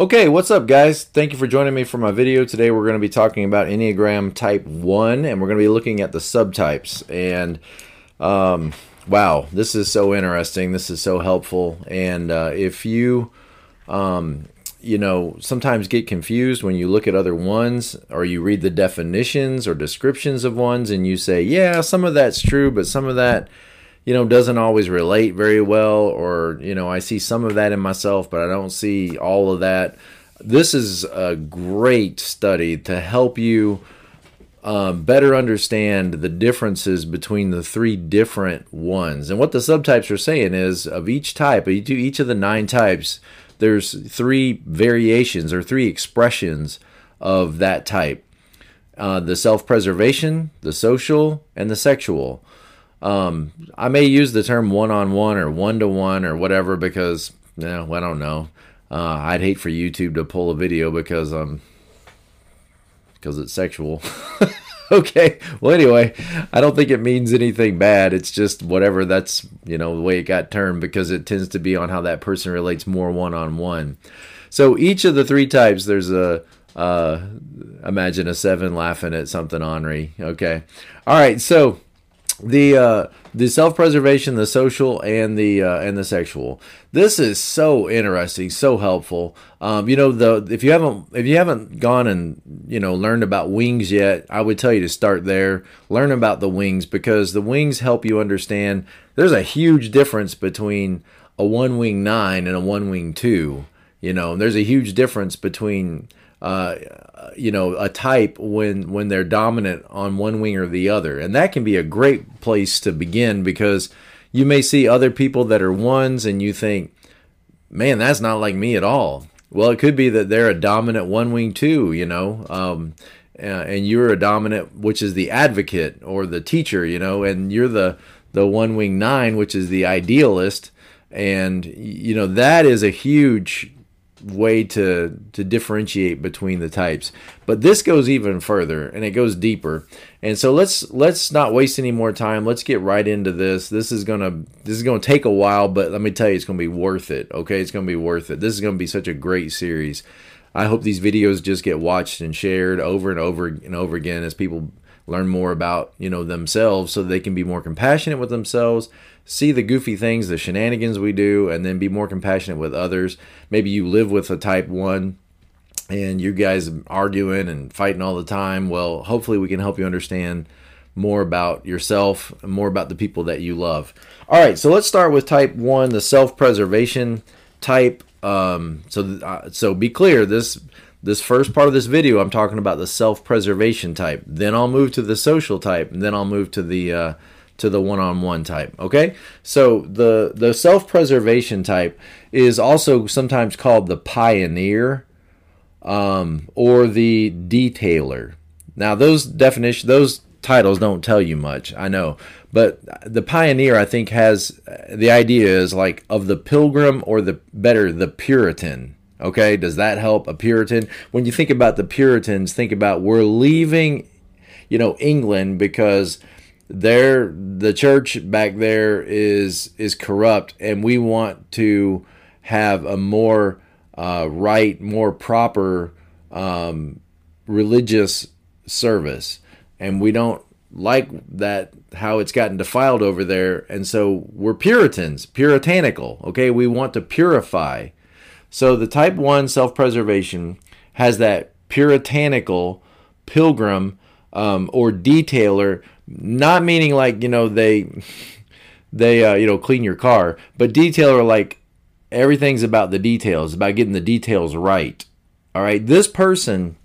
Okay, what's up, guys? Thank you for joining me for my video. Today we're going to be talking about Enneagram Type 1, and we're going to be looking at the subtypes. And um, wow, this is so interesting. This is so helpful. And uh, if you, um, you know, sometimes get confused when you look at other ones or you read the definitions or descriptions of ones and you say, yeah, some of that's true, but some of that you know, doesn't always relate very well, or, you know, I see some of that in myself, but I don't see all of that. This is a great study to help you um, better understand the differences between the three different ones. And what the subtypes are saying is of each type, each of the nine types, there's three variations or three expressions of that type uh, the self preservation, the social, and the sexual. Um, I may use the term one on one or one to one or whatever because, you know, I don't know. Uh, I'd hate for YouTube to pull a video because um because it's sexual. okay. Well, anyway, I don't think it means anything bad. It's just whatever. That's you know the way it got termed because it tends to be on how that person relates more one on one. So each of the three types, there's a uh, imagine a seven laughing at something Henri. Okay. All right. So the uh, the self preservation, the social, and the uh, and the sexual. This is so interesting, so helpful. Um, you know, the if you haven't if you haven't gone and you know learned about wings yet, I would tell you to start there. Learn about the wings because the wings help you understand. There's a huge difference between a one wing nine and a one wing two. You know, there's a huge difference between you know a type when when they're dominant on one wing or the other. And that can be a great place to begin because you may see other people that are ones and you think man that's not like me at all. Well it could be that they're a dominant one wing too you know um, and you're a dominant which is the advocate or the teacher you know and you're the the one wing nine which is the idealist. And you know that is a huge way to to differentiate between the types. But this goes even further and it goes deeper. And so let's let's not waste any more time. Let's get right into this. This is gonna this is gonna take a while but let me tell you it's gonna be worth it okay? It's gonna be worth it. This is gonna be such a great series. I hope these videos just get watched and shared over and over and over again as people learn more about you know themselves so they can be more compassionate with themselves see the goofy things the shenanigans we do and then be more compassionate with others. Maybe you live with a type 1 and you guys arguing and fighting all the time. Well hopefully we can help you understand more about yourself and more about the people that you love. All right so let's start with type 1 the self-preservation type. Um, so uh, so be clear this this first part of this video, I'm talking about the self-preservation type. Then I'll move to the social type, and then I'll move to the uh, to the one-on-one type. Okay, so the the self-preservation type is also sometimes called the pioneer um, or the detailer. Now, those definition, those titles don't tell you much. I know, but the pioneer, I think, has the idea is like of the pilgrim or the better the Puritan. Okay, does that help a Puritan? When you think about the Puritans, think about we're leaving, you know, England because there the church back there is is corrupt, and we want to have a more uh, right, more proper um, religious service, and we don't like that how it's gotten defiled over there, and so we're Puritans, puritanical. Okay, we want to purify. So the type 1 self preservation has that puritanical pilgrim um, or detailer, not meaning like, you know, they. They uh, you know clean your car, but detailer like everything's about the details, about getting the details right. All right, this person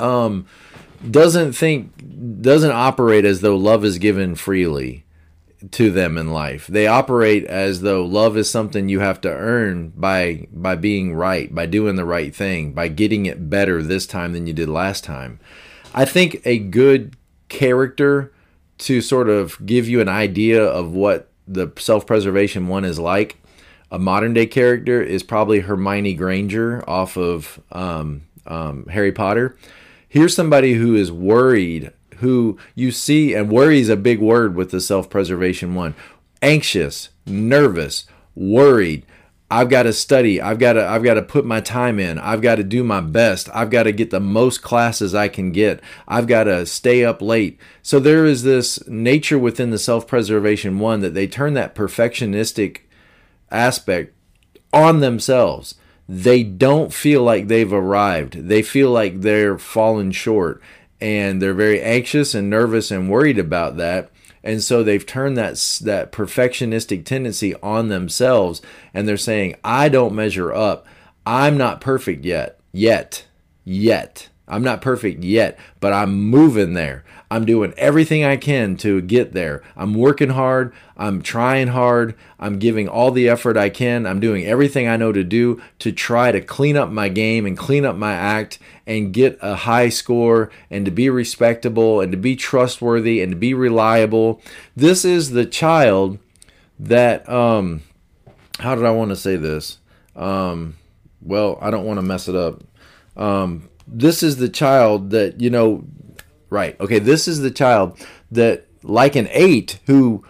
um, doesn't think doesn't operate as though love is given freely to them in life. They operate as though love is something you have to earn by by being right, by doing the right thing, by getting it better this time than you did last time. I think a good character to sort of give you an idea of what the self-preservation one is like. A modern day character is probably Hermione Granger off of um, um, Harry Potter. Here's somebody who is worried who you see, and worry is a big word with the self preservation one anxious, nervous, worried, I've got to study. I've got to I've got to put my time in. I've got to do my best. I've got to get the most classes I can get. I've got to stay up late. So there is this nature within the self-preservation one that they turn that perfectionistic aspect on themselves. They don't feel like they've arrived. They feel like they're falling short and they're very anxious and nervous and worried about that and so they've turned that that perfectionistic tendency on themselves and they're saying i don't measure up. I'm not perfect yet yet yet i'm not perfect yet but i'm moving there I'm doing everything I can to get there. I'm working hard. I'm trying hard. I'm giving all the effort I can. I'm doing everything I know to do to try to clean up my game and clean up my act and get a high score and to be respectable and to be trustworthy and to be reliable. This is the child that, um, how did I want to say this? Um, well, I don't want to mess it up. Um, this is the child that, you know, Right. Okay. This is the child that, like an eight who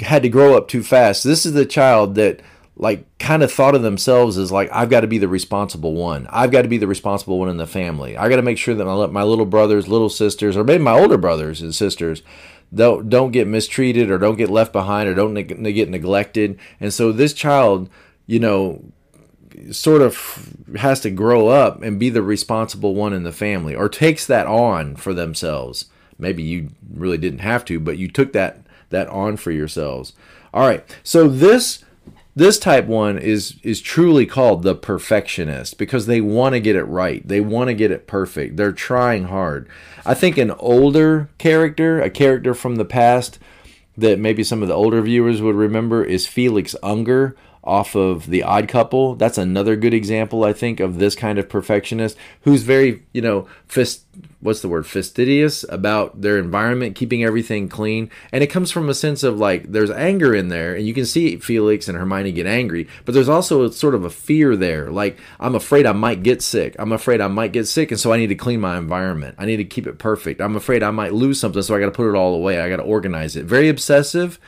had to grow up too fast. This is the child that, like, kind of thought of themselves as like, I've got to be the responsible one. I've got to be the responsible one in the family. I got to make sure that my, my little brothers, little sisters, or maybe my older brothers and sisters don't don't get mistreated or don't get left behind or don't ne- get neglected. And so this child, you know, sort of has to grow up and be the responsible one in the family or takes that on for themselves. Maybe you really didn't have to, but you took that that on for yourselves. All right. So this this type 1 is is truly called the perfectionist because they want to get it right. They want to get it perfect. They're trying hard. I think an older character, a character from the past that maybe some of the older viewers would remember is Felix Unger off of The Odd Couple. That's another good example, I think, of this kind of perfectionist who's very, you know, fist, what's the word, fastidious about their environment, keeping everything clean. And it comes from a sense of like there's anger in there, and you can see Felix and Hermione get angry, but there's also a, sort of a fear there. Like, I'm afraid I might get sick. I'm afraid I might get sick, and so I need to clean my environment. I need to keep it perfect. I'm afraid I might lose something, so I got to put it all away. I got to organize it. Very obsessive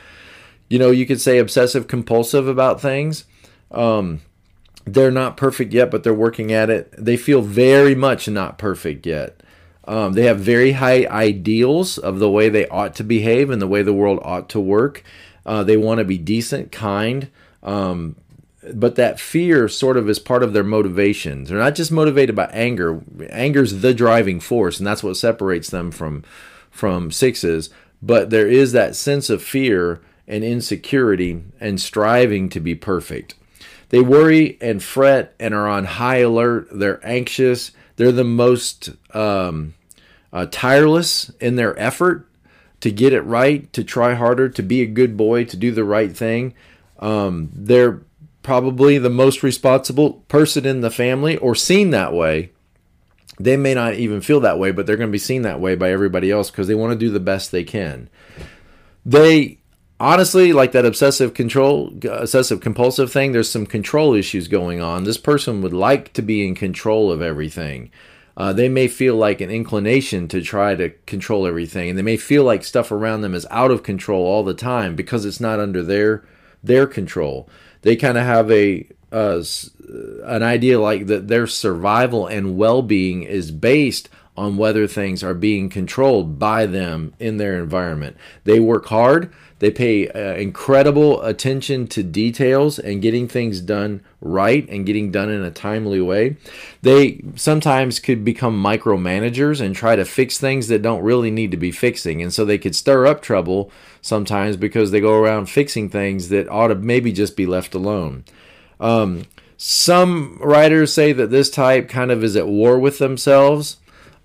you know, you could say obsessive compulsive about things. Um, they're not perfect yet, but they're working at it. They feel very much not perfect yet. Um, they have very high ideals of the way they ought to behave and the way the world ought to work. Uh, they want to be decent, kind, um, but that fear sort of is part of their motivations. They're not just motivated by anger. Anger's the driving force, and that's what separates them from from sixes. But there is that sense of fear and insecurity and striving to be perfect. They worry and fret and are on high alert. They're anxious. They're the most um, uh, tireless in their effort to get it right, to try harder, to be a good boy, to do the right thing. Um, they're probably the most responsible person in the family or seen that way. They may not even feel that way, but they're going to be seen that way by everybody else because they want to do the best they can. They honestly like that obsessive control obsessive compulsive thing there's some control issues going on. This person would like to be in control of everything. Uh, they may feel like an inclination to try to control everything and they may feel like stuff around them is out of control all the time because it's not under their their control. They kind of have a uh, an idea like that their survival and well-being is based on whether things are being controlled by them in their environment. They work hard they pay uh, incredible attention to details and getting things done right and getting done in a timely way. They sometimes could become micromanagers and try to fix things that don't really need to be fixing. And so they could stir up trouble sometimes because they go around fixing things that ought to maybe just be left alone. Um, some writers say that this type kind of is at war with themselves.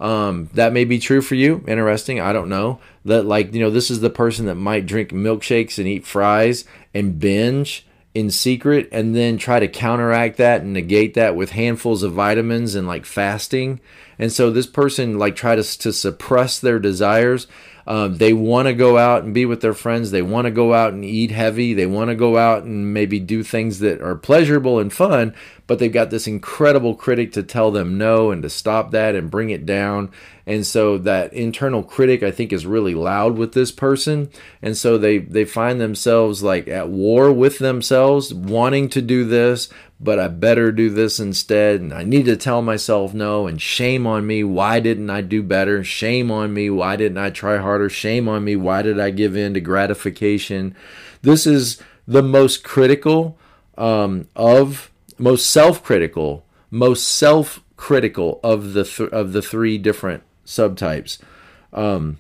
Um, that may be true for you. Interesting. I don't know. That, like, you know, this is the person that might drink milkshakes and eat fries and binge in secret and then try to counteract that and negate that with handfuls of vitamins and like fasting. And so this person like try to, to suppress their desires. Um, they want to go out and be with their friends. They want to go out and eat heavy. They want to go out and maybe do things that are pleasurable and fun, but they've got this incredible critic to tell them no and to stop that and bring it down. And so that internal critic, I think, is really loud with this person. And so they, they find themselves like at war with themselves, wanting to do this, but I better do this instead. And I need to tell myself no. And shame on me. Why didn't I do better? Shame on me. Why didn't I try harder? Shame on me. Why did I give in to gratification? This is the most critical um, of, most self critical, most self critical of the th- of the three different subtypes. Um,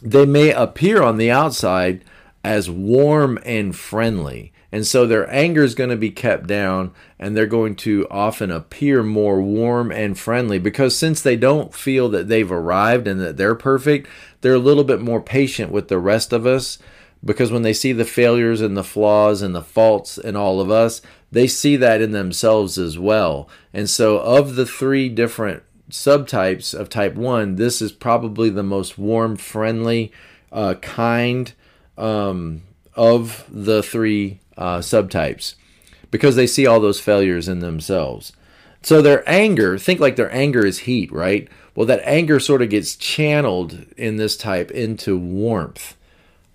they may appear on the outside as warm and friendly. And so their anger is going to be kept down and they're going to often appear more warm and friendly because since they don't feel that they've arrived and that they're perfect, they're a little bit more patient with the rest of us because when they see the failures and the flaws and the faults in all of us, they see that in themselves as well. And so, of the three different subtypes of type 1, this is probably the most warm, friendly, uh, kind um, of the three uh, subtypes because they see all those failures in themselves. So their anger, think like their anger is heat, right? Well, that anger sort of gets channeled in this type into warmth,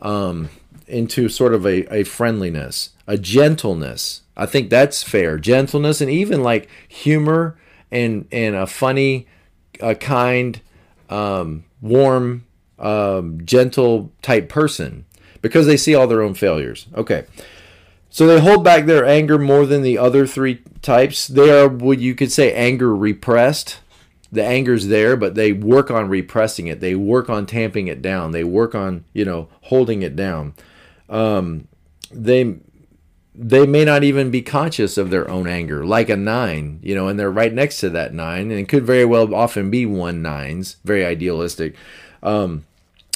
um, into sort of a, a friendliness, a gentleness. I think that's fair. Gentleness and even like humor and and a funny, a kind, um, warm, um, gentle type person because they see all their own failures. Okay. So they hold back their anger more than the other three types. They are what you could say anger repressed. The anger's there, but they work on repressing it. They work on tamping it down. They work on, you know, holding it down. Um, they they may not even be conscious of their own anger, like a nine, you know, and they're right next to that nine, and it could very well often be one nines, very idealistic. Um,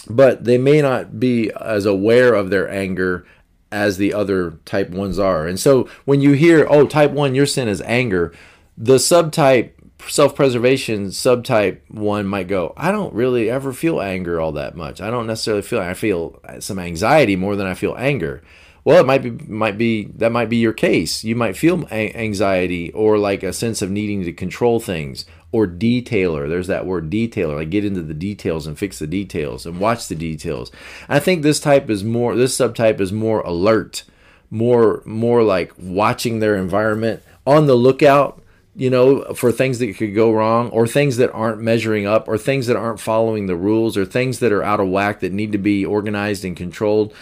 but they may not be as aware of their anger as the other type ones are. And so when you hear, oh, type one, your sin is anger, the subtype self preservation subtype one might go, I don't really ever feel anger all that much. I don't necessarily feel I feel some anxiety more than I feel anger. Well, it might be might be that might be your case. You might feel anxiety or like a sense of needing to control things or detailer. There's that word detailer. Like get into the details and fix the details and watch the details. I think this type is more this subtype is more alert, more more like watching their environment, on the lookout, you know, for things that could go wrong or things that aren't measuring up or things that aren't following the rules or things that are out of whack that need to be organized and controlled.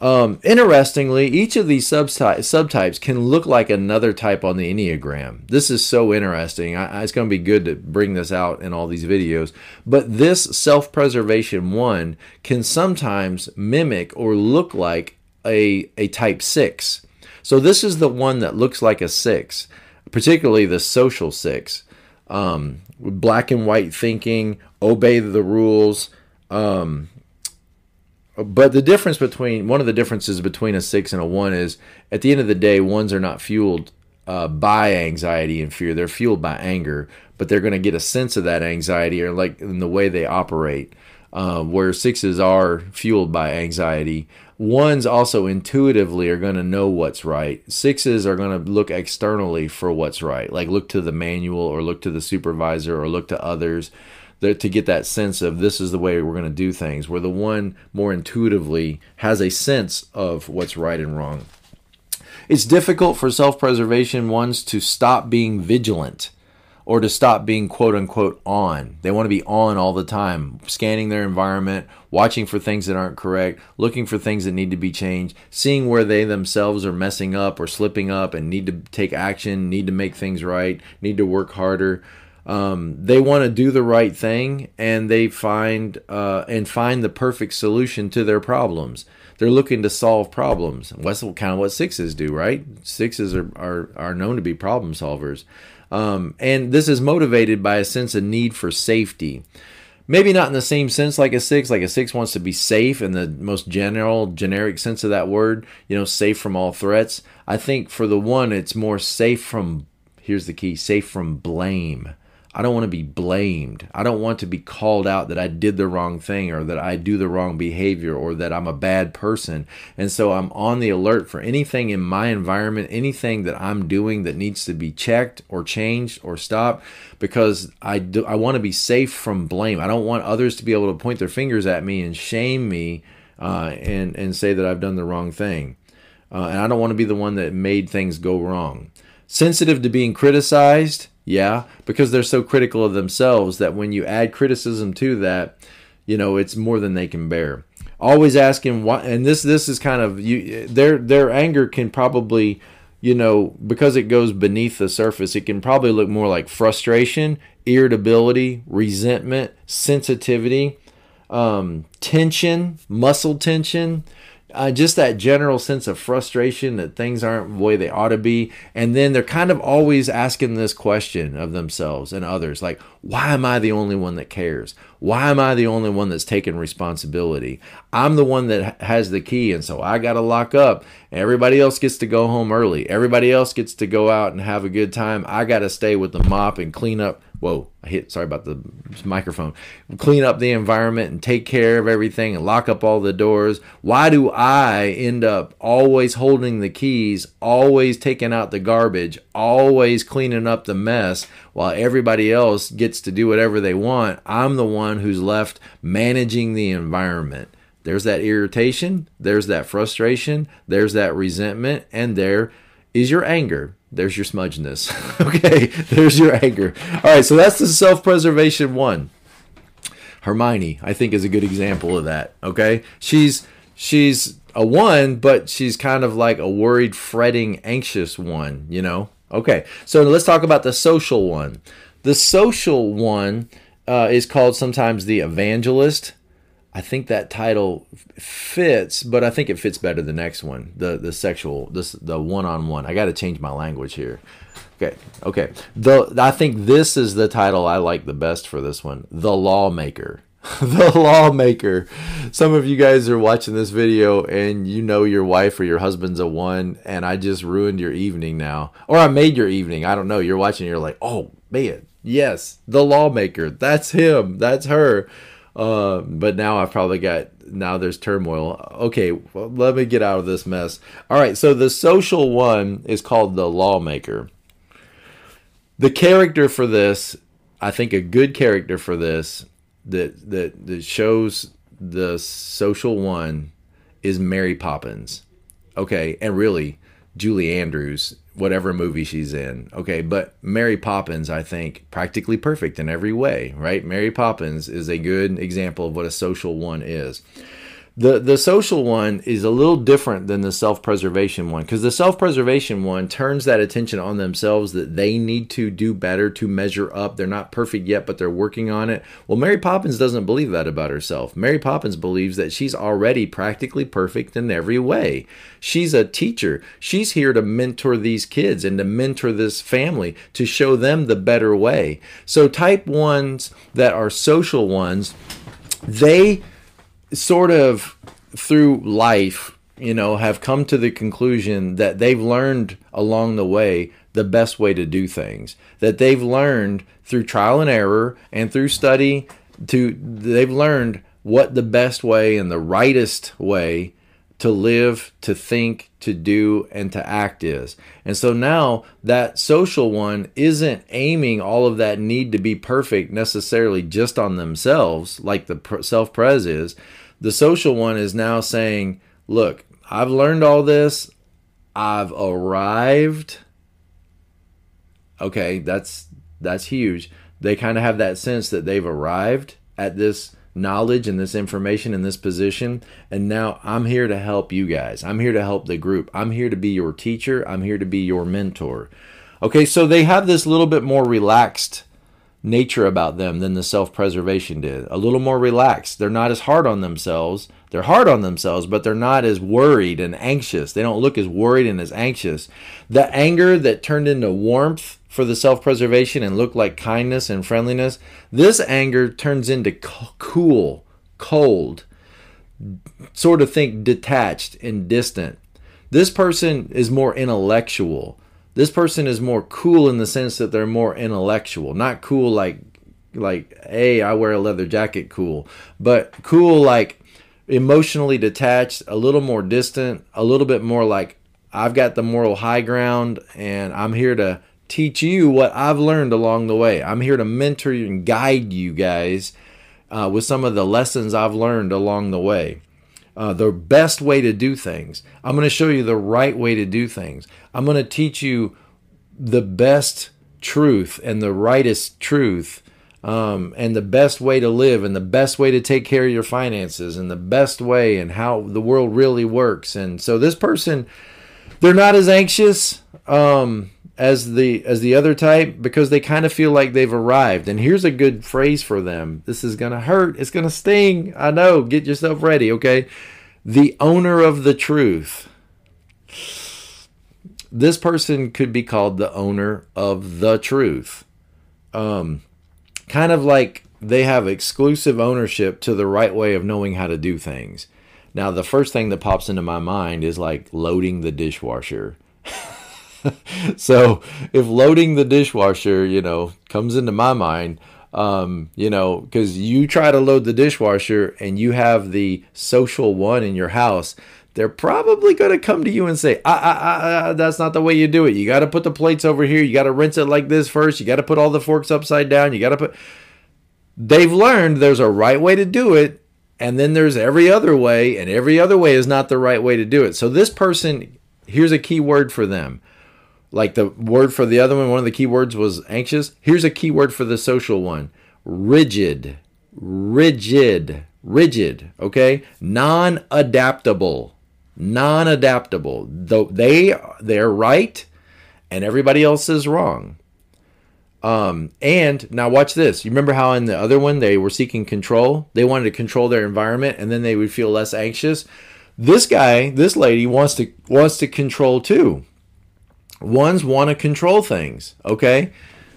Um, interestingly, each of these subty- subtypes can look like another type on the Enneagram. This is so interesting. I, it's going to be good to bring this out in all these videos. But this self preservation one can sometimes mimic or look like a, a type 6. So this is the one that looks like a 6, particularly the social 6. Um, black and white thinking, obey the rules. Um, but the difference between one of the differences between a six and a one is at the end of the day, ones are not fueled uh, by anxiety and fear. They're fueled by anger, but they're going to get a sense of that anxiety or like in the way they operate. Uh, where sixes are fueled by anxiety, ones also intuitively are going to know what's right. Sixes are going to look externally for what's right, like look to the manual or look to the supervisor or look to others to get that sense of this is the way we're going to do things, where the one more intuitively has a sense of what's right and wrong. It's difficult for self preservation ones to stop being vigilant or to stop being quote unquote on. They want to be on all the time, scanning their environment, watching for things that aren't correct, looking for things that need to be changed, seeing where they themselves are messing up or slipping up and need to take action, need to make things right, need to work harder. Um, they want to do the right thing and they find uh, and find the perfect solution to their problems. They're looking to solve problems. That's kind of what sixes do, right? Sixes are, are, are known to be problem solvers. Um, and this is motivated by a sense of need for safety. Maybe not in the same sense like a six. Like a six wants to be safe in the most general, generic sense of that word, you know, safe from all threats. I think for the one, it's more safe from, here's the key, safe from blame I don't want to be blamed. I don't want to be called out that I did the wrong thing or that I do the wrong behavior or that I'm a bad person. And so I'm on the alert for anything in my environment, anything that I'm doing that needs to be checked or changed or stopped because I do, I want to be safe from blame. I don't want others to be able to point their fingers at me and shame me uh, and and say that I've done the wrong thing. Uh, and I don't want to be the one that made things go wrong. Sensitive to being criticized yeah, because they're so critical of themselves that when you add criticism to that, you know, it's more than they can bear. Always asking why, and this this is kind of you. Their their anger can probably, you know, because it goes beneath the surface, it can probably look more like frustration, irritability, resentment, sensitivity, um, tension, muscle tension uh, just that general sense of frustration that things aren't the way they ought to be. And then they're kind of always asking this question of themselves and others like, why am I the only one that cares? Why am I the only one that's taking responsibility? I'm the one that has the key, and so I got to lock up. Everybody else gets to go home early. Everybody else gets to go out and have a good time. I got to stay with the mop and clean up whoa, I hit, sorry about the microphone. Clean up the environment and take care of everything and lock up all the doors. Why do I end up always holding the keys, always taking out the garbage, always cleaning up the mess while everybody else gets to do whatever they want? I'm the one who's left managing the environment. There's that irritation, there's that frustration, there's that resentment, and there is your anger there's your smudgeness. okay, there's your anger. All right, so that's the self preservation one. Hermione, I think, is a good example of that. Okay, she's she's a one, but she's kind of like a worried, fretting, anxious one. You know. Okay, so let's talk about the social one. The social one uh, is called sometimes the evangelist. I think that title fits, but I think it fits better the next one, the the sexual, this the one on one. I got to change my language here. Okay, okay. The I think this is the title I like the best for this one, the lawmaker. the lawmaker. Some of you guys are watching this video and you know your wife or your husband's a one, and I just ruined your evening now, or I made your evening. I don't know. You're watching, you're like, oh man, yes, the lawmaker. That's him. That's her uh, but now I've probably got now there's turmoil. Okay, well, let me get out of this mess. All right, so the social one is called the lawmaker. The character for this, I think, a good character for this that that that shows the social one is Mary Poppins. Okay, and really Julie Andrews whatever movie she's in. Okay, but Mary Poppins, I think, practically perfect in every way, right? Mary Poppins is a good example of what a social one is. The the social one is a little different than the self-preservation one because the self-preservation one turns that attention on themselves that they need to do better to measure up. They're not perfect yet, but they're working on it. Well, Mary Poppins doesn't believe that about herself. Mary Poppins believes that she's already practically perfect in every way. She's a teacher. She's here to mentor these kids and to mentor this family to show them the better way. So type ones that are social ones, they sort of through life, you know, have come to the conclusion that they've learned along the way the best way to do things. That they've learned through trial and error and through study to they've learned what the best way and the rightest way to live, to think, to do, and to act is. And so now that social one isn't aiming all of that need to be perfect necessarily just on themselves, like the self pres is. The social one is now saying, look, I've learned all this. I've arrived. Okay, that's that's huge. They kind of have that sense that they've arrived at this knowledge and this information and this position. And now I'm here to help you guys. I'm here to help the group. I'm here to be your teacher. I'm here to be your mentor. Okay, so they have this little bit more relaxed nature about them than the self preservation did. A little more relaxed. They're not as hard on themselves. They're hard on themselves, but they're not as worried and anxious. They don't look as worried and as anxious. The anger that turned into warmth for the self preservation and looked like kindness and friendliness, this anger turns into cool, cold, sort of think detached and distant. This person is more intellectual This person is more cool in the sense that they're more intellectual, not cool like like hey I wear a leather jacket cool, but cool like emotionally detached, a little more distant, a little bit more like I've got the moral high ground and I'm here to teach you what I've learned along the way. I'm here to mentor you and guide you guys uh, with some of the lessons I've learned along the way. Uh, the best way to do things. I'm going to show you the right way to do things. I'm going to teach you the best truth and the rightest truth um, and the best way to live and the best way to take care of your finances and the best way and how the world really works. And so this person, they're not as anxious. Um, as the as the other type because they kind of feel like they've arrived. And here's a good phrase for them. This is going to hurt. It's going to sting. I know. Get yourself ready, okay? The owner of the truth. This person could be called the owner of the truth. Um kind of like they have exclusive ownership to the right way of knowing how to do things. Now, the first thing that pops into my mind is like loading the dishwasher. so if loading the dishwasher, you know, comes into my mind, um, you know, because you try to load the dishwasher and you have the social one in your house, they're probably going to come to you and say, ah, ah, ah, ah, that's not the way you do it. You got to put the plates over here. You got to rinse it like this first. You got to put all the forks upside down. You got to put. They've learned there's a right way to do it, and then there's every other way, and every other way is not the right way to do it. So this person, here's a key word for them like the word for the other one, one of the key words was anxious. Here's a key word for the social one rigid, rigid, rigid, okay? Non adaptable, non adaptable. They, they're right and everybody else is wrong. Um, and now watch this. You remember how in the other one they were seeking control? They wanted to control their environment and then they would feel less anxious. This guy, this lady wants to wants to control too ones want to control things, okay?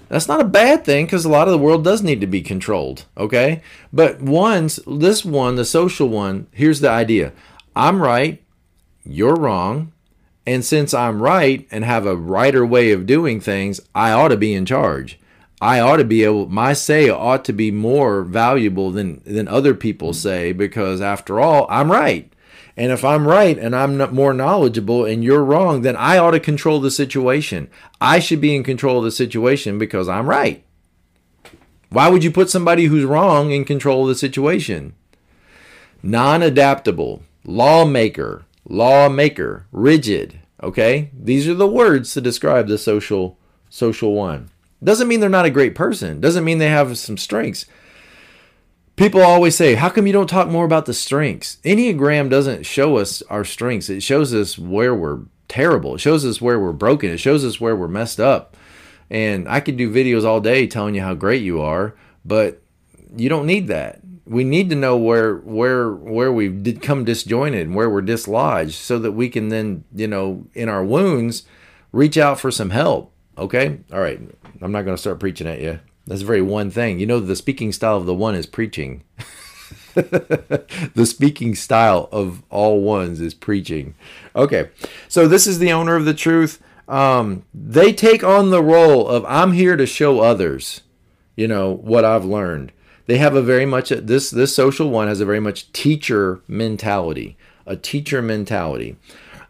That's not a bad thing because a lot of the world does need to be controlled, okay? But ones, this one, the social one, here's the idea I'm right, you're wrong, and since I'm right and have a righter way of doing things, I ought to be in charge. I ought to be able my say ought to be more valuable than than other people say because after all, I'm right. And if I'm right and I'm more knowledgeable and you're wrong, then I ought to control the situation. I should be in control of the situation because I'm right. Why would you put somebody who's wrong in control of the situation? Non adaptable, lawmaker, lawmaker, rigid. Okay? These are the words to describe the social social one. Doesn't mean they're not a great person. Doesn't mean they have some strengths. People always say, How come you don't talk more about the strengths? Enneagram doesn't show us our strengths, it shows us where we're terrible, it shows us where we're broken, it shows us where we're messed up. And I could do videos all day telling you how great you are, but you don't need that. We need to know where where where we've did come disjointed and where we're dislodged so that we can then, you know, in our wounds, reach out for some help. Okay? All right. I'm not going to start preaching at you. That's very one thing. You know, the speaking style of the one is preaching. the speaking style of all ones is preaching. Okay, so this is the owner of the truth. Um, they take on the role of I'm here to show others, you know, what I've learned. They have a very much this this social one has a very much teacher mentality, a teacher mentality,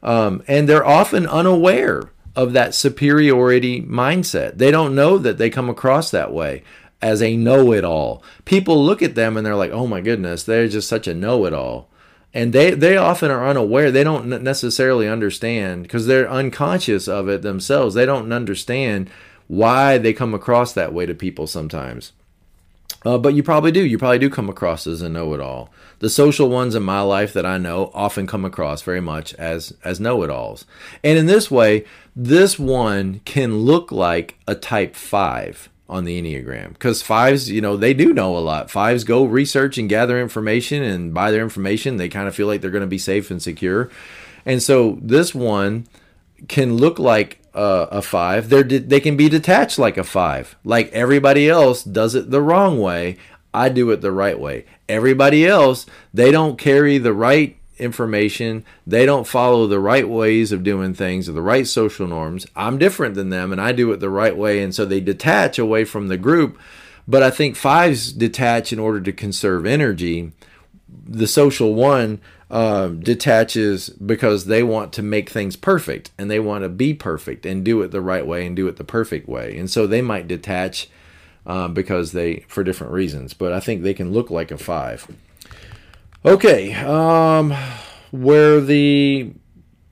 um, and they're often unaware of that superiority mindset. They don't know that they come across that way as a know it all. People look at them and they're like, oh my goodness, they're just such a know it all. And they, they often are unaware. They don't necessarily understand because they're unconscious of it themselves. They don't understand why they come across that way to people sometimes. Uh, but you probably do. You probably do come across as a know-it-all. The social ones in my life that I know often come across very much as as know-it-alls. And in this way, this one can look like a type five on the Enneagram because fives, you know, they do know a lot. Fives go research and gather information, and by their information, they kind of feel like they're going to be safe and secure. And so this one can look like uh, a five. They're de- they can be detached like a five. Like everybody else does it the wrong way. I do it the right way. Everybody else, they don't carry the right information. They don't follow the right ways of doing things or the right social norms. I'm different than them and I do it the right way. And so they detach away from the group. But I think fives detach in order to conserve energy. The social one uh, detaches because they want to make things perfect and they want to be perfect and do it the right way and do it the perfect way. And so they might detach uh, because they, for different reasons. But I think they can look like a five. Okay, um, where the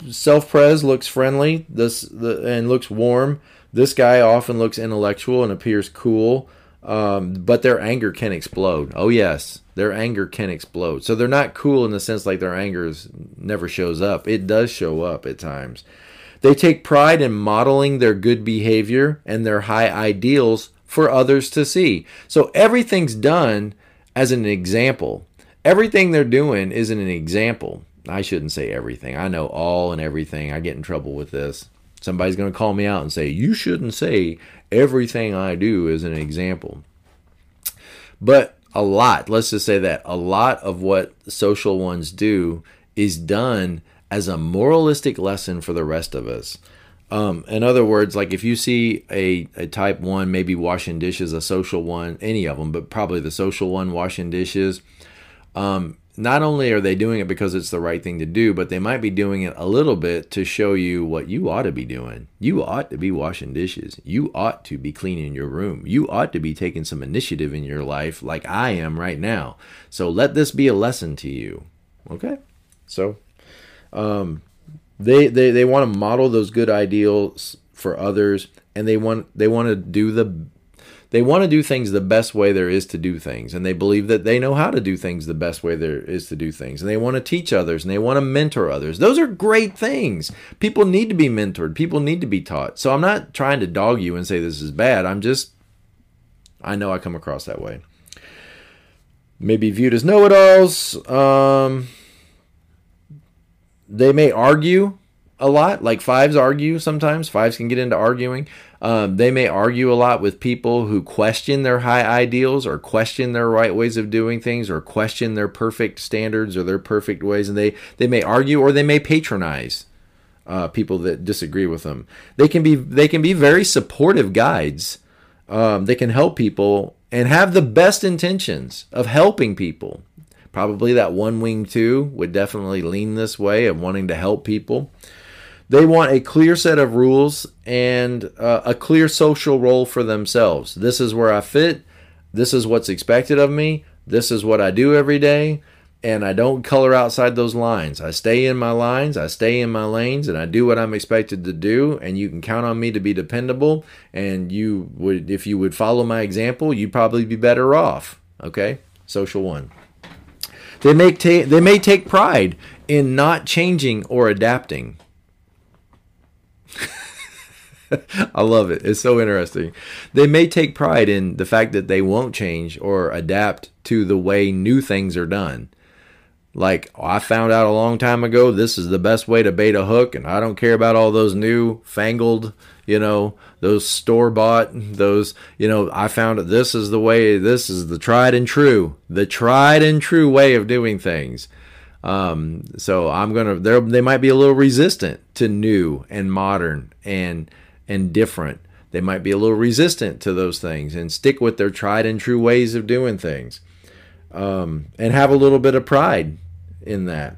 self pres looks friendly, this the, and looks warm. This guy often looks intellectual and appears cool. Um, but their anger can explode. Oh yes, their anger can explode. So they're not cool in the sense like their anger never shows up. It does show up at times. They take pride in modeling their good behavior and their high ideals for others to see. So everything's done as an example. Everything they're doing isn't an example. I shouldn't say everything. I know all and everything. I get in trouble with this. Somebody's going to call me out and say, You shouldn't say everything I do is an example. But a lot, let's just say that a lot of what social ones do is done as a moralistic lesson for the rest of us. Um, in other words, like if you see a, a type one, maybe washing dishes, a social one, any of them, but probably the social one washing dishes, um, not only are they doing it because it's the right thing to do, but they might be doing it a little bit to show you what you ought to be doing. You ought to be washing dishes. You ought to be cleaning your room. You ought to be taking some initiative in your life, like I am right now. So let this be a lesson to you. Okay? So, um, they, they, they want to model those good ideals for others and they want they want to do the they want to do things the best way there is to do things and they believe that they know how to do things the best way there is to do things and they want to teach others and they want to mentor others. Those are great things. People need to be mentored. People need to be taught. So i'm not trying to dog you and say this is bad. I'm just i know i come across that way. Maybe viewed as know-it-alls um, they may argue a lot like fives argue sometimes fives can get into arguing um, they may argue a lot with people who question their high ideals or question their right ways of doing things or question their perfect standards or their perfect ways. And they, they may argue or they may patronize uh, people that disagree with them. They can be, they can be very supportive guides. Um, they can help people and have the best intentions of helping people. Probably that one wing two would definitely lean this way of wanting to help people. They want a clear set of rules and uh, a clear social role for themselves. This is where I fit. This is what's expected of me. This is what I do every day. And I don't color outside those lines. I stay in my lines, I stay in my lanes, and I do what I'm expected to do. And you can count on me to be dependable. And you would, if you would follow my example, you'd probably be better off. Okay? Social one. They, make ta- they may take pride in not changing or adapting. I love it. It's so interesting. They may take pride in the fact that they won't change or adapt to the way new things are done. Like, I found out a long time ago, this is the best way to bait a hook, and I don't care about all those new fangled, you know, those store bought, those, you know, I found this is the way, this is the tried and true, the tried and true way of doing things. Um, so I'm gonna they might be a little resistant to new and modern and and different. They might be a little resistant to those things and stick with their tried and true ways of doing things, um, and have a little bit of pride in that.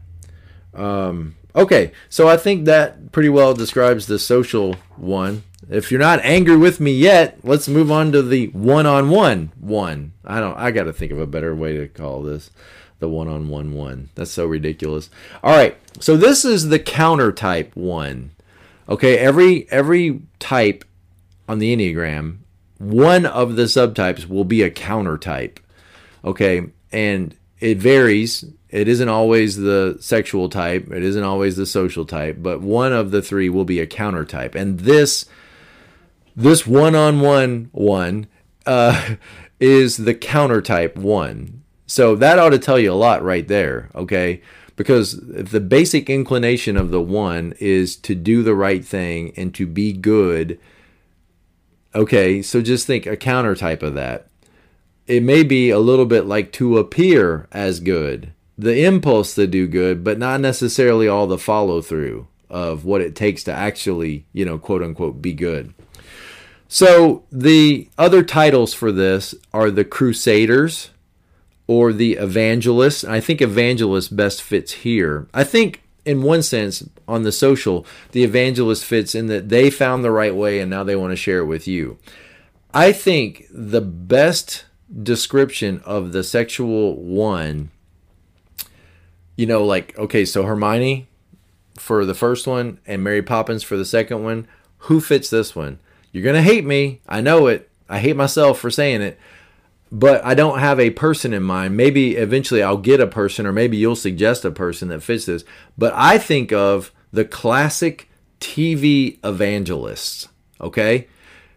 Um, okay, so I think that pretty well describes the social one. If you're not angry with me yet, let's move on to the one-on-one one. I don't. I got to think of a better way to call this the one on one one. That's so ridiculous. All right, so this is the counter type one. Okay, every every type on the Enneagram, one of the subtypes will be a counter type. Okay, and it varies. It isn't always the sexual type, it isn't always the social type, but one of the three will be a counter type. And this this one-on-one one uh, is the counter type one. So that ought to tell you a lot right there, okay? Because the basic inclination of the one is to do the right thing and to be good, okay, so just think a counter type of that. It may be a little bit like to appear as good. the impulse to do good, but not necessarily all the follow through of what it takes to actually, you know, quote unquote, be good. So the other titles for this are the Crusaders or the evangelist. I think Evangelist best fits here. I think in one sense, on the social, the evangelist fits in that they found the right way and now they want to share it with you. I think the best description of the sexual one, you know, like, okay, so Hermione for the first one and Mary Poppins for the second one, who fits this one? You're going to hate me. I know it. I hate myself for saying it. But I don't have a person in mind. Maybe eventually I'll get a person, or maybe you'll suggest a person that fits this. But I think of the classic TV evangelists. Okay.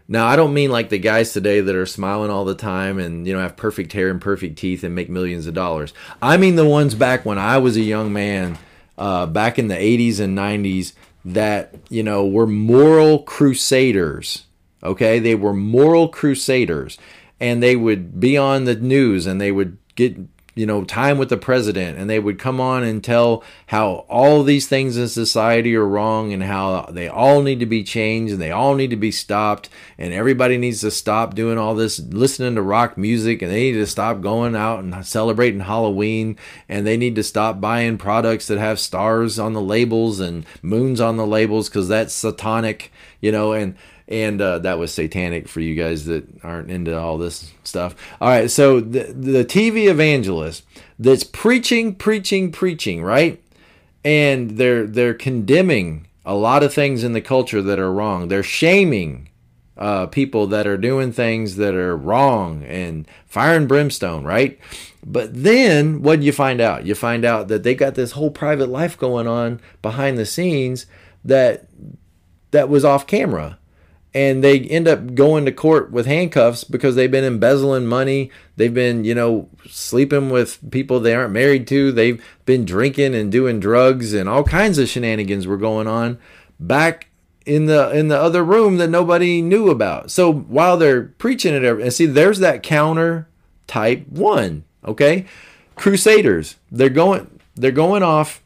Now, I don't mean like the guys today that are smiling all the time and, you know, have perfect hair and perfect teeth and make millions of dollars. I mean the ones back when I was a young man, uh, back in the 80s and 90s, that, you know, were moral crusaders. Okay. They were moral crusaders and they would be on the news and they would get you know, time with the president, and they would come on and tell how all these things in society are wrong and how they all need to be changed and they all need to be stopped, and everybody needs to stop doing all this listening to rock music, and they need to stop going out and celebrating Halloween, and they need to stop buying products that have stars on the labels and moons on the labels because that's satanic, you know, and and uh, that was satanic for you guys that aren't into all this stuff. All right, so the the TV evangelist that's preaching, preaching, preaching, right? And they're they're condemning a lot of things in the culture that are wrong. They're shaming uh, people that are doing things that are wrong and fire and brimstone, right? But then what do you find out? You find out that they got this whole private life going on behind the scenes that that was off camera and they end up going to court with handcuffs because they've been embezzling money. They've been, you know, sleeping with people they aren't married to. They've been drinking and doing drugs and all kinds of shenanigans were going on back in the in the other room that nobody knew about. So while they're preaching it, and see, there's that counter type one. Okay, Crusaders. They're going. They're going off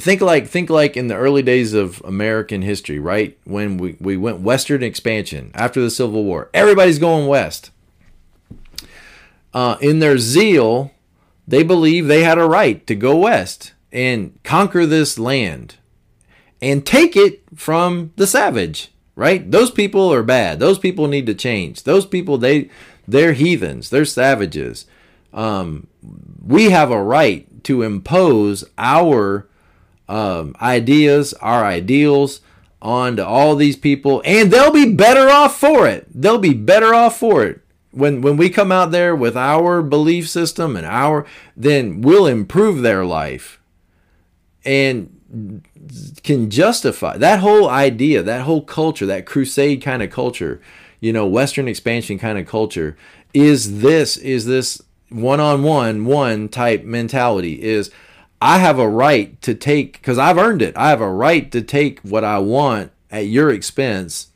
think like think like in the early days of American history, right? When we, we went western expansion after the Civil War. Everybody's going west. Uh, in their zeal, they believe they had a right to go west and conquer this land and take it from the savage, right? Those people are bad. Those people need to change. Those people they they're heathens. They're savages. Um, we have a right to impose our um, ideas, our ideals onto all these people, and they'll be better off for it. They'll be better off for it. When when we come out there with our belief system and our, then we'll improve their life, and can justify that whole idea, that whole culture, that crusade kind of culture, you know, Western expansion kind of culture. Is this is this one on one one type mentality? Is I have a right to take because I've earned it. I have a right to take what I want at your expense,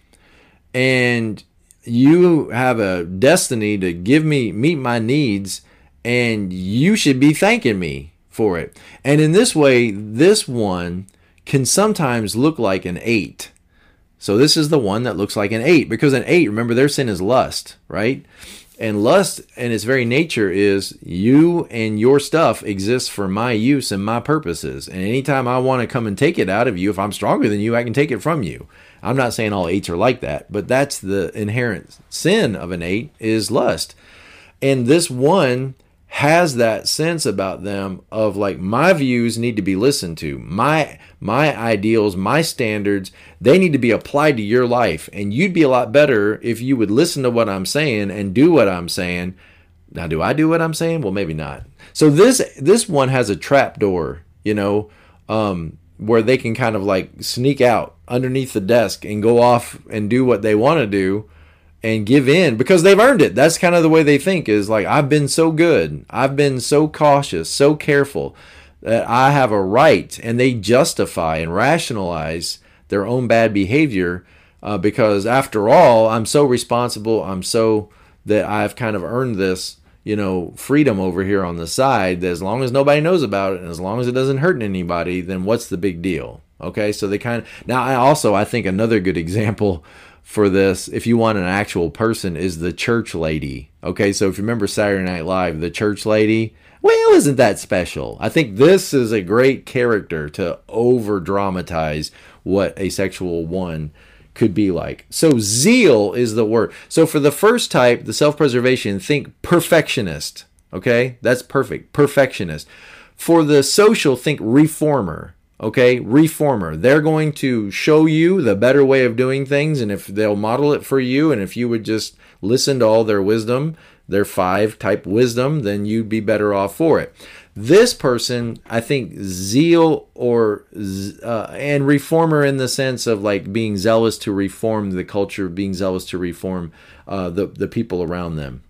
and you have a destiny to give me meet my needs, and you should be thanking me for it. And in this way, this one can sometimes look like an eight. So this is the one that looks like an eight because an eight, remember, their sin is lust, right? And lust, in its very nature, is you and your stuff exists for my use and my purposes. And anytime I want to come and take it out of you, if I'm stronger than you, I can take it from you. I'm not saying all eights are like that, but that's the inherent sin of an eight is lust. And this one has that sense about them of like my views need to be listened to. My my ideals my standards they need to be applied to your life. And you'd be a lot better if you would listen to what i'm saying and do what i'm saying. Now do i do what i'm saying? Well maybe not. So this this one has a trap door you know um, where they can kind of like sneak out underneath the desk and go off and do what they want to do and give in because they've earned it. That's kind of the way they think is like, I've been so good. I've been so cautious, so careful that I have a right. And they justify and rationalize their own bad behavior uh, because, after all, I'm so responsible. I'm so that I've kind of earned this, you know, freedom over here on the side. As long as nobody knows about it and as long as it doesn't hurt anybody, then what's the big deal? Okay, so they kind of now. I also I think another good example for this, if you want an actual person, is the church lady. Okay, so if you remember Saturday Night Live, the church lady, well, isn't that special? I think this is a great character to over dramatize what a sexual one could be like. So zeal is the word. So for the first type, the self-preservation, think perfectionist. Okay, that's perfect. Perfectionist. For the social, think reformer okay reformer. They're going to show you the better way of doing things and if they'll model it for you and if you would just listen to all their wisdom their five type wisdom then you'd be better off for it. This person i think zeal or uh, and reformer in the sense of like being zealous to reform the culture being zealous to reform uh, the, the people around them.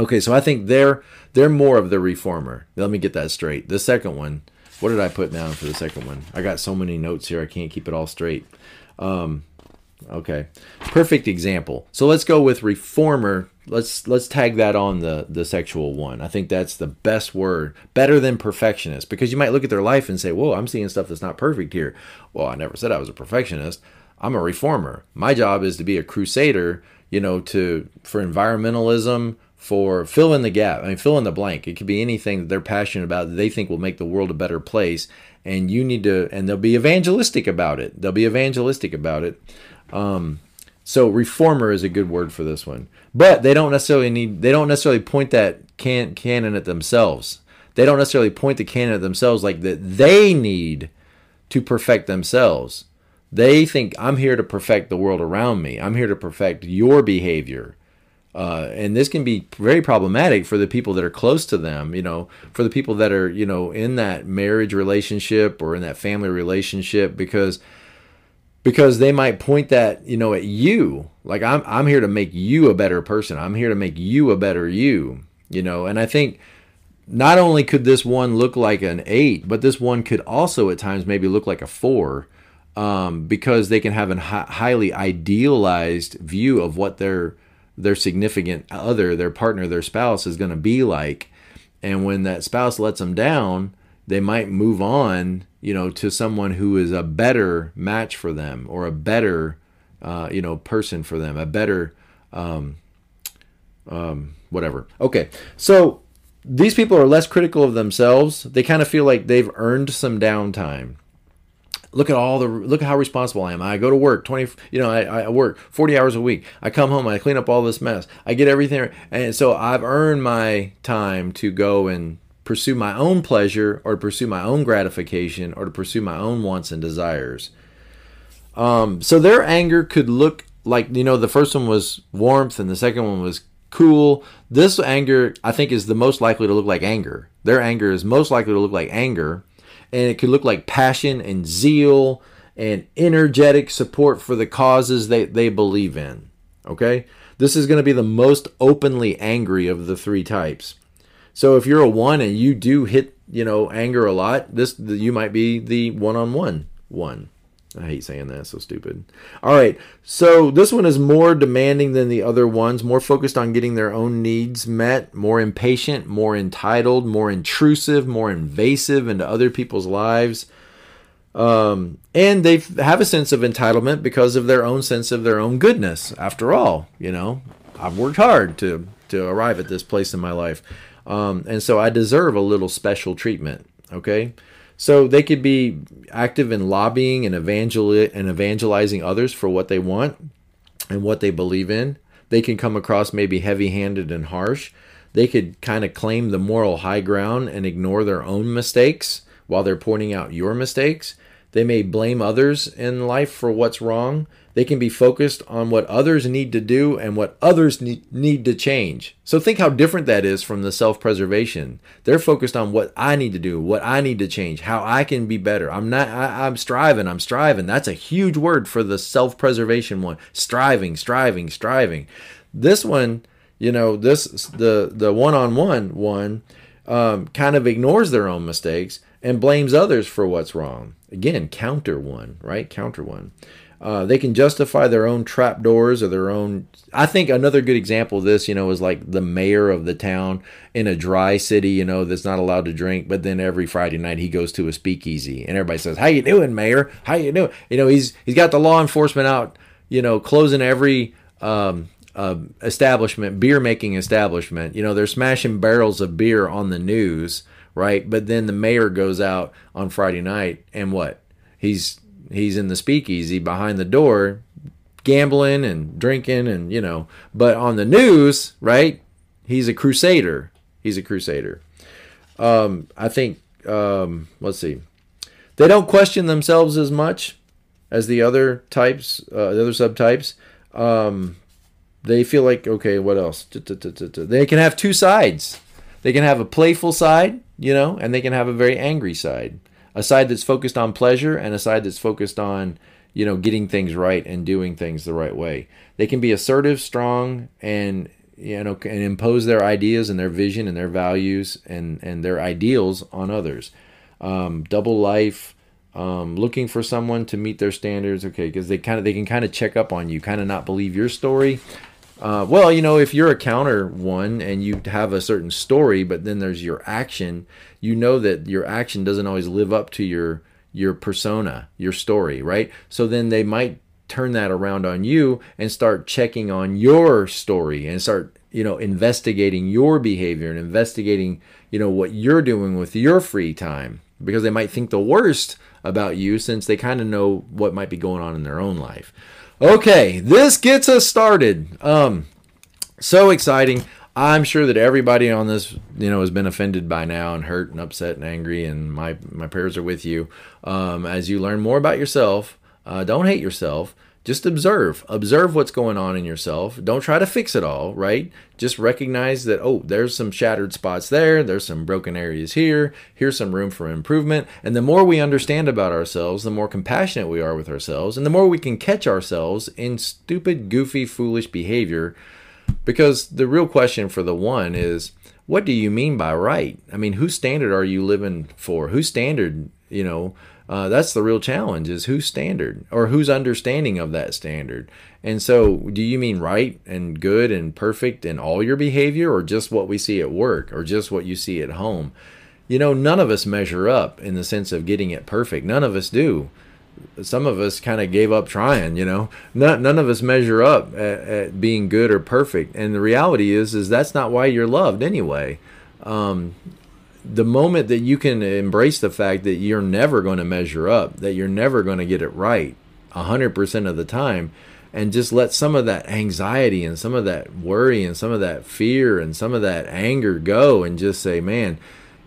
Okay so i think they're they're more of the reformer. Let me get that straight. The second one what did I put down for the second one? I got so many notes here, I can't keep it all straight. Um, okay, perfect example. So let's go with reformer. Let's let's tag that on the the sexual one. I think that's the best word, better than perfectionist, because you might look at their life and say, "Whoa, I'm seeing stuff that's not perfect here." Well, I never said I was a perfectionist. I'm a reformer. My job is to be a crusader, you know, to for environmentalism, for fill in the gap. I mean, fill in the blank. It could be anything that they're passionate about that they think will make the world a better place. And you need to, and they'll be evangelistic about it. They'll be evangelistic about it. Um, so reformer is a good word for this one, but they don't necessarily need. They don't necessarily point that can cannon at themselves. They don't necessarily point the cannon at themselves like that. They need to perfect themselves. They think I'm here to perfect the world around me. I'm here to perfect your behavior. Uh, and this can be very problematic for the people that are close to them, you know, for the people that are, you know, in that marriage relationship or in that family relationship because because they might point that, you know, at you. Like I'm I'm here to make you a better person. I'm here to make you a better you, you know. And I think not only could this one look like an 8, but this one could also at times maybe look like a 4 um, because they can have a hi- highly idealized view of what they're their significant other, their partner, their spouse is going to be like. And when that spouse lets them down, they might move on, you know, to someone who is a better match for them or a better, uh, you know, person for them, a better, um, um, whatever. Okay, so these people are less critical of themselves. They kind of feel like they've earned some downtime look at all the look at how responsible I am. I go to work 20, you know, I, I work 40 hours a week. I come home, I clean up all this mess. I get everything and so I've earned my time to go and pursue my own pleasure or to pursue my own gratification or to pursue my own wants and desires. Um, so their anger could look like, you know, the first one was warmth and the second one was cool. This anger, I think, is the most likely to look like anger. Their anger is most likely to look like anger and it could look like passion and zeal and energetic support for the causes they, they believe in. Okay? This is going to be the most openly angry of the three types. So if you're a one and you do hit, you know, anger a lot, this you might be the one-on-one one. I hate saying that, so stupid. All right, so this one is more demanding than the other ones, more focused on getting their own needs met, more impatient, more entitled, more intrusive, more invasive into other people's lives. Um, and they have a sense of entitlement because of their own sense of their own goodness. After all, you know, I've worked hard to to arrive at this place in my life, um, and so I deserve a little special treatment. Okay. So they could be active in lobbying and evangel and evangelizing others for what they want and what they believe in. They can come across maybe heavy-handed and harsh. They could kind of claim the moral high ground and ignore their own mistakes while they're pointing out your mistakes. They may blame others in life for what's wrong they can be focused on what others need to do and what others need, to change. So think how different that is from the self preservation. They're focused on what I need to do, what I need to change, how I can be better. I'm not, I, I'm striving, I'm striving. That's a huge word for the self preservation one. Striving, striving, striving. This one, you know, this, the, the one on one one, um, kind of ignores their own mistakes and blames others for what's wrong. Again, counter one, right? Counter one. Uh, they can justify their own trapdoors or their own. I think another good example of this, you know, is like the mayor of the town in a dry city, you know, that's not allowed to drink, but then every Friday night he goes to a speakeasy and everybody says, "How you doing, mayor? How you doing?" You know, he's he's got the law enforcement out, you know, closing every um, uh, establishment, beer making establishment. You know, they're smashing barrels of beer on the news, right? But then the mayor goes out on Friday night and what? He's he's in the speakeasy behind the door gambling and drinking and you know. But on the news right he's a crusader. He's a crusader. Um, i think um, let's see. They don't question themselves as much as the other types uh, the other subtypes. Um, they feel like okay what else? They can have two sides. They can have a playful side you know and they can have a very angry side a side that's focused on pleasure and a side that's focused on you know getting things right and doing things the right way. They can be assertive strong and you know and impose their ideas and their vision and their values and and their ideals on others. Um, double life um, looking for someone to meet their standards. Okay because they kind of they can kind of check up on you kind of not believe your story. Uh, well, you know, if you're a counter one and you have a certain story, but then there's your action, you know that your action doesn't always live up to your your persona, your story, right? So then they might turn that around on you and start checking on your story and start, you know, investigating your behavior and investigating, you know, what you're doing with your free time because they might think the worst about you since they kind of know what might be going on in their own life. Okay, this gets us started. Um, so exciting. I'm sure that everybody on this, you know, has been offended by now and hurt and upset and angry. And my my prayers are with you. Um, as you learn more about yourself. Uh, don't hate yourself. Just observe. Observe what's going on in yourself. Don't try to fix it all right? Just recognize that oh there's some shattered spots there. There's some broken areas here. Here's some room for improvement. And the more we understand about ourselves the more compassionate we are with ourselves and the more we can catch ourselves in stupid goofy foolish behavior because the real question for the one is what do you mean by right? I mean whose standard are you living for? Whose standard you know uh, that's the real challenge is whose standard or whose understanding of that standard. And so do you mean right and good and perfect in all your behavior or just what we see at work or just what you see at home? You know none of us measure up in the sense of getting it perfect. None of us do some of us kind of gave up trying you know? None, none of us measure up at, at, being good or perfect. And the reality is is that's not why you're loved anyway. Um, the moment that you can embrace the fact that you're never going to measure up, that you're never going to get it right 100% of the time, and just let some of that anxiety and some of that worry and some of that fear and some of that anger go and just say, man,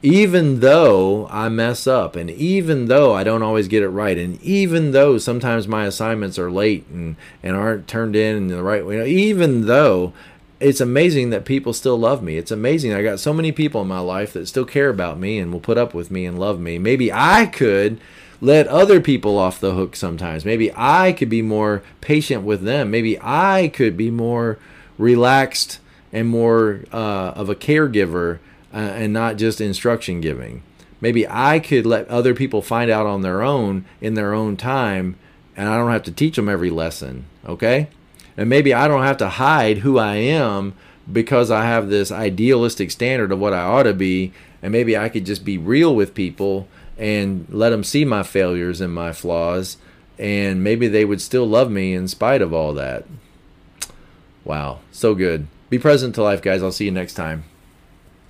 even though I mess up and even though I don't always get it right and even though sometimes my assignments are late and, and aren't turned in in the right way, even though it's amazing that people still love me. It's amazing. I got so many people in my life that still care about me and will put up with me and love me. Maybe I could let other people off the hook sometimes. Maybe I could be more patient with them. Maybe I could be more relaxed and more uh, of a caregiver uh, and not just instruction giving. Maybe I could let other people find out on their own in their own time and I don't have to teach them every lesson. Okay? and maybe I don't have to hide who I am because I have this idealistic standard of what I ought to be, and maybe I could just be real with people and let them see my failures and my flaws, and maybe they would still love me in spite of all that. Wow, so good. Be present to life, guys. I'll see you next time.